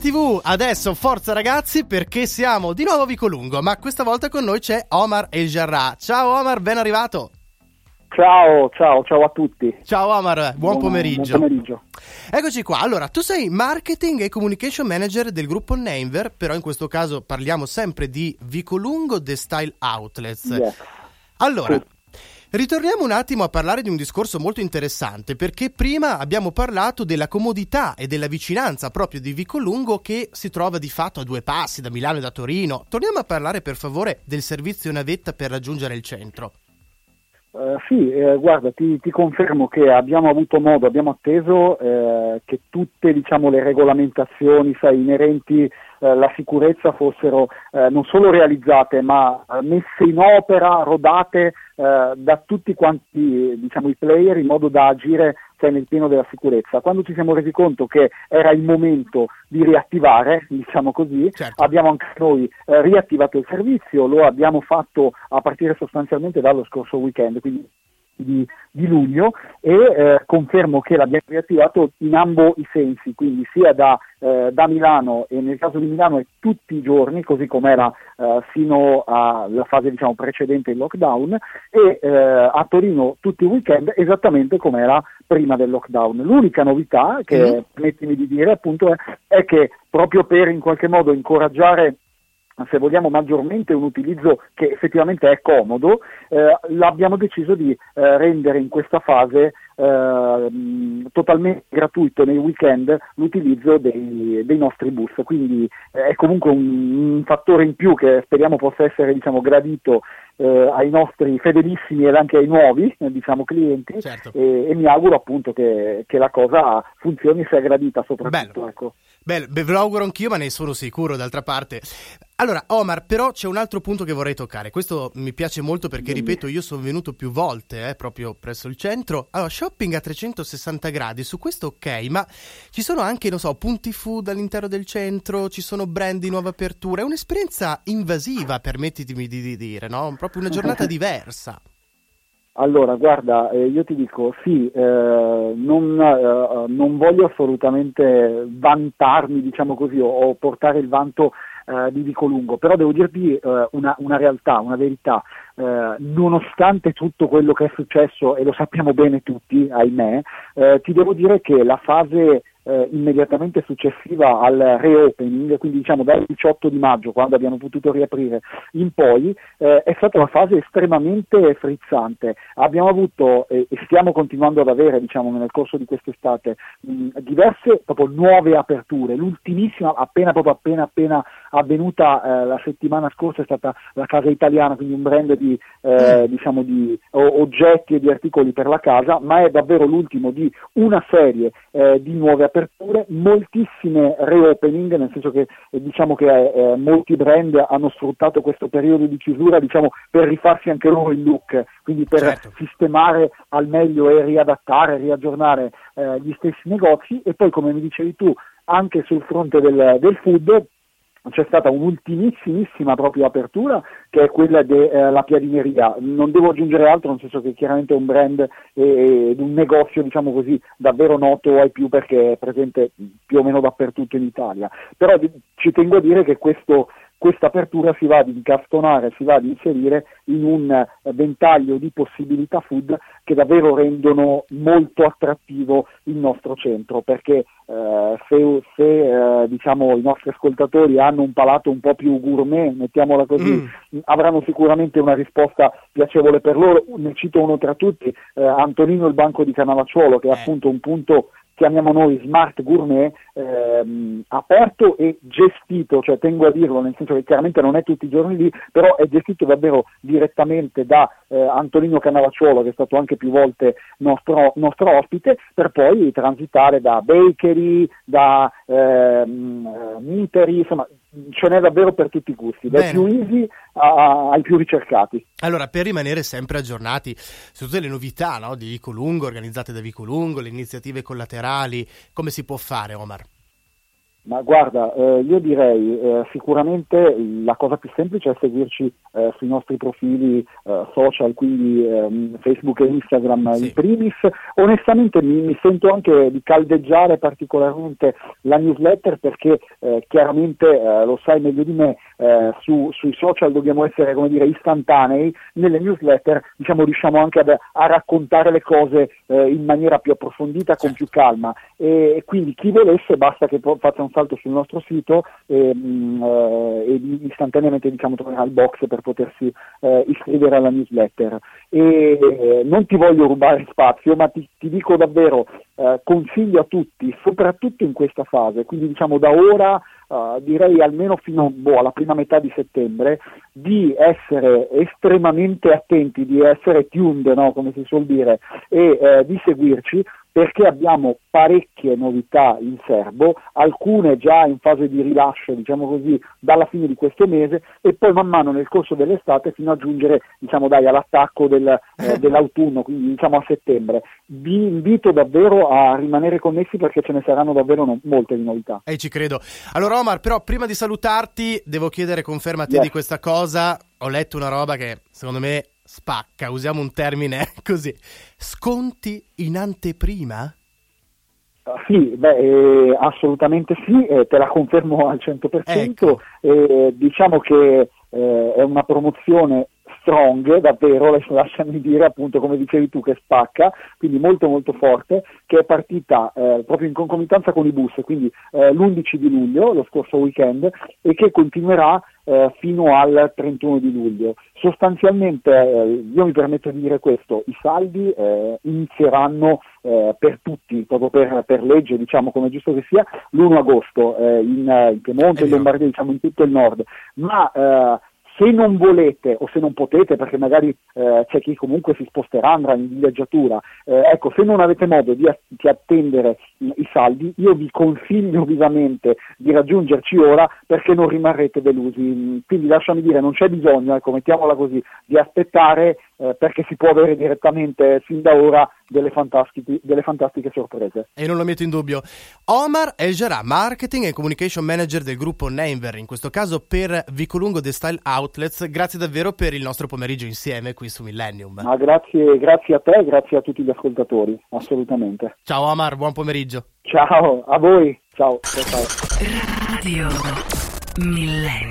TV, adesso forza ragazzi perché siamo di nuovo a Vicolungo, ma questa volta con noi c'è Omar El Jarrah. Ciao Omar, ben arrivato. Ciao, ciao, ciao a tutti. Ciao Omar, buon, buon pomeriggio. Buon pomeriggio. Eccoci qua. Allora, tu sei marketing e communication manager del gruppo Namever, però in questo caso parliamo sempre di Vicolungo The Style Outlets. Yes. Allora, Sì. Ritorniamo un attimo a parlare di un discorso molto interessante perché prima abbiamo parlato della comodità e della vicinanza proprio di Vicolungo che si trova di fatto a due passi da Milano e da Torino. Torniamo a parlare per favore del servizio navetta per raggiungere il centro. Eh, sì, eh, guarda, ti, ti confermo che abbiamo avuto modo, abbiamo atteso eh, che tutte diciamo, le regolamentazioni sai, inerenti eh, alla sicurezza fossero eh, non solo realizzate ma eh, messe in opera, rodate eh, da tutti quanti diciamo, i player in modo da agire sai, nel pieno della sicurezza. Quando ci siamo resi conto che era il momento di riattivare, diciamo così, Certo. abbiamo anche noi eh, riattivato il servizio, lo abbiamo fatto a partire sostanzialmente dallo scorso weekend, quindi di, di luglio e eh, confermo che l'abbiamo riattivato in ambo i sensi, quindi sia da, eh, da Milano e nel caso di Milano è tutti i giorni, così come era eh, fino alla fase diciamo, precedente il lockdown, e eh, a Torino tutti i weekend esattamente come era prima del lockdown. L'unica novità che, Mhm. permettimi di dire appunto, è, è che proprio per in qualche modo incoraggiare se vogliamo maggiormente un utilizzo che effettivamente è comodo, eh, l'abbiamo deciso di eh, rendere in questa fase eh, totalmente gratuito nei weekend l'utilizzo dei, dei nostri bus, quindi eh, è comunque un, un fattore in più che speriamo possa essere diciamo, gradito eh, ai nostri fedelissimi e anche ai nuovi eh, diciamo, clienti Certo. e, e mi auguro appunto che, che la cosa funzioni e sia gradita soprattutto. Bello. Ecco. Beh, ve lo auguro anch'io, ma ne sono sicuro d'altra parte. Allora, Omar, però c'è un altro punto che vorrei toccare. Questo mi piace molto perché, ripeto, io sono venuto più volte, eh, proprio presso il centro. Allora, shopping a 360 gradi, su questo ok, ma ci sono anche, non so, punti food all'interno del centro, ci sono brand di nuova apertura. È un'esperienza invasiva, permettitemi di, di dire, no? Proprio una giornata diversa. Allora, guarda, eh, io ti dico sì, eh, non, eh, non voglio assolutamente vantarmi, diciamo così, o, o portare il vanto eh, di Vicolungo, però devo dirti eh, una, una realtà, una verità. Eh, nonostante tutto quello che è successo, e lo sappiamo bene tutti, ahimè, eh, ti devo dire che la fase eh, immediatamente successiva al reopening, quindi diciamo dal 18 di maggio, quando abbiamo potuto riaprire in poi, eh, è stata una fase estremamente frizzante. Abbiamo avuto eh, e stiamo continuando ad avere, diciamo, nel corso di quest'estate, mh, diverse proprio nuove aperture. L'ultimissima, appena proprio appena appena avvenuta eh, la settimana scorsa, è stata la Casa Italiana, quindi un brand di, eh, diciamo, di o- oggetti e di articoli per la casa, ma è davvero l'ultimo di una serie eh, di nuove aperture, moltissime reopening, nel senso che eh, diciamo che eh, molti brand hanno sfruttato questo periodo di chiusura diciamo, per rifarsi anche loro il look, quindi per Certo. sistemare al meglio e riadattare, riaggiornare eh, gli stessi negozi e poi come mi dicevi tu anche sul fronte del, del food c'è stata un'ultimissimissima proprio apertura che è quella della piadineria. Non devo aggiungere altro, nel senso che chiaramente è un brand ed un negozio, diciamo così, davvero noto ai più perché è presente più o meno dappertutto in Italia. Però ci tengo a dire che questo questa apertura si va ad incastonare, si va ad inserire in un eh, ventaglio di possibilità food che davvero rendono molto attrattivo il nostro centro, perché eh, se, se, eh, diciamo, i nostri ascoltatori hanno un palato un po' più gourmet, mettiamola così, Mm. avranno sicuramente una risposta piacevole per loro. Ne cito uno tra tutti, eh, Antonino il Banco di Canavacciuolo, che è Eh. appunto un punto chiamiamo noi smart gourmet, ehm, aperto e gestito, cioè tengo a dirlo, nel senso che chiaramente non è tutti i giorni lì, però è gestito davvero direttamente da eh, Antonino Canavacciuolo, che è stato anche più volte nostro, nostro ospite, per poi transitare da bakery, da ehm, eh, meatery, insomma ce n'è davvero per tutti i gusti, dai Bene. più easy a- ai più ricercati. Allora, per rimanere sempre aggiornati su tutte le novità no, di Vicolungo, organizzate da Vicolungo, le iniziative collaterali, come si può fare, Omar? Ma guarda, eh, io direi eh, sicuramente la cosa più semplice è seguirci eh, sui nostri profili eh, social, quindi ehm, Facebook e Instagram sì. in primis. Onestamente mi, mi, sento anche di caldeggiare particolarmente la newsletter perché eh, chiaramente, eh, lo sai meglio di me, su, sui social dobbiamo essere come dire, istantanei, nelle newsletter diciamo, riusciamo anche ad, a raccontare le cose in maniera più approfondita, con più calma e quindi chi volesse basta che faccia un salto sul nostro sito e, mh, eh, e istantaneamente diciamo, troverà il box per potersi eh, iscrivere alla newsletter. E, eh, non ti voglio rubare spazio, ma ti, ti dico davvero, eh, consiglio a tutti, soprattutto in questa fase, quindi diciamo da ora Uh, direi almeno fino boh, alla prima metà di settembre, di essere estremamente attenti, di essere tuned, no? come si suol dire, e eh, di seguirci perché abbiamo parecchie novità in serbo, alcune già in fase di rilascio, diciamo così, dalla fine di questo mese e poi man mano nel corso dell'estate fino a giungere, diciamo dai, all'attacco del, eh, dell'autunno, quindi diciamo a settembre. Vi invito davvero a rimanere connessi perché ce ne saranno davvero no- molte di novità. E eh, ci credo. Allora Omar, però prima di salutarti devo chiedere conferma a te yes. di questa cosa. Ho letto una roba che secondo me spacca, usiamo un termine così. Sconti in anteprima? Uh, sì, beh, eh, assolutamente sì, eh, te la confermo al 100%. Ecco. Eh, diciamo che eh, è una promozione strong, davvero, lasciami dire appunto come dicevi tu che spacca, quindi molto molto forte, che è partita eh, proprio in concomitanza con i bus, quindi eh, l'11 di luglio, lo scorso weekend, e che continuerà eh, fino al 31 di luglio. Sostanzialmente, eh, io mi permetto di dire questo, i saldi eh, inizieranno eh, per tutti, proprio per, per, legge, diciamo come è giusto che sia, l'1 agosto in, in Piemonte, in Lombardia, diciamo in tutto il nord, ma se non volete o se non potete, perché magari eh, c'è chi comunque si sposterà, andrà in villeggiatura, eh, ecco, se non avete modo di, di attendere i, i, saldi, io vi consiglio vivamente di raggiungerci ora perché non rimarrete delusi. Quindi lasciami dire, non c'è bisogno, ecco, mettiamola così, di aspettare eh, perché si può avere direttamente fin da ora delle, delle, fantastiche sorprese. E non lo metto in dubbio. Omar Elgerà, Marketing e Communication Manager del gruppo Namever, in questo caso per Vicolungo The Style Outlets. Grazie davvero per il nostro pomeriggio insieme qui su Millennium. Ma grazie, grazie a te e grazie a tutti gli ascoltatori, assolutamente. Ciao Omar, buon pomeriggio. Ciao, a voi. Ciao. ciao, ciao. Radio Millennium.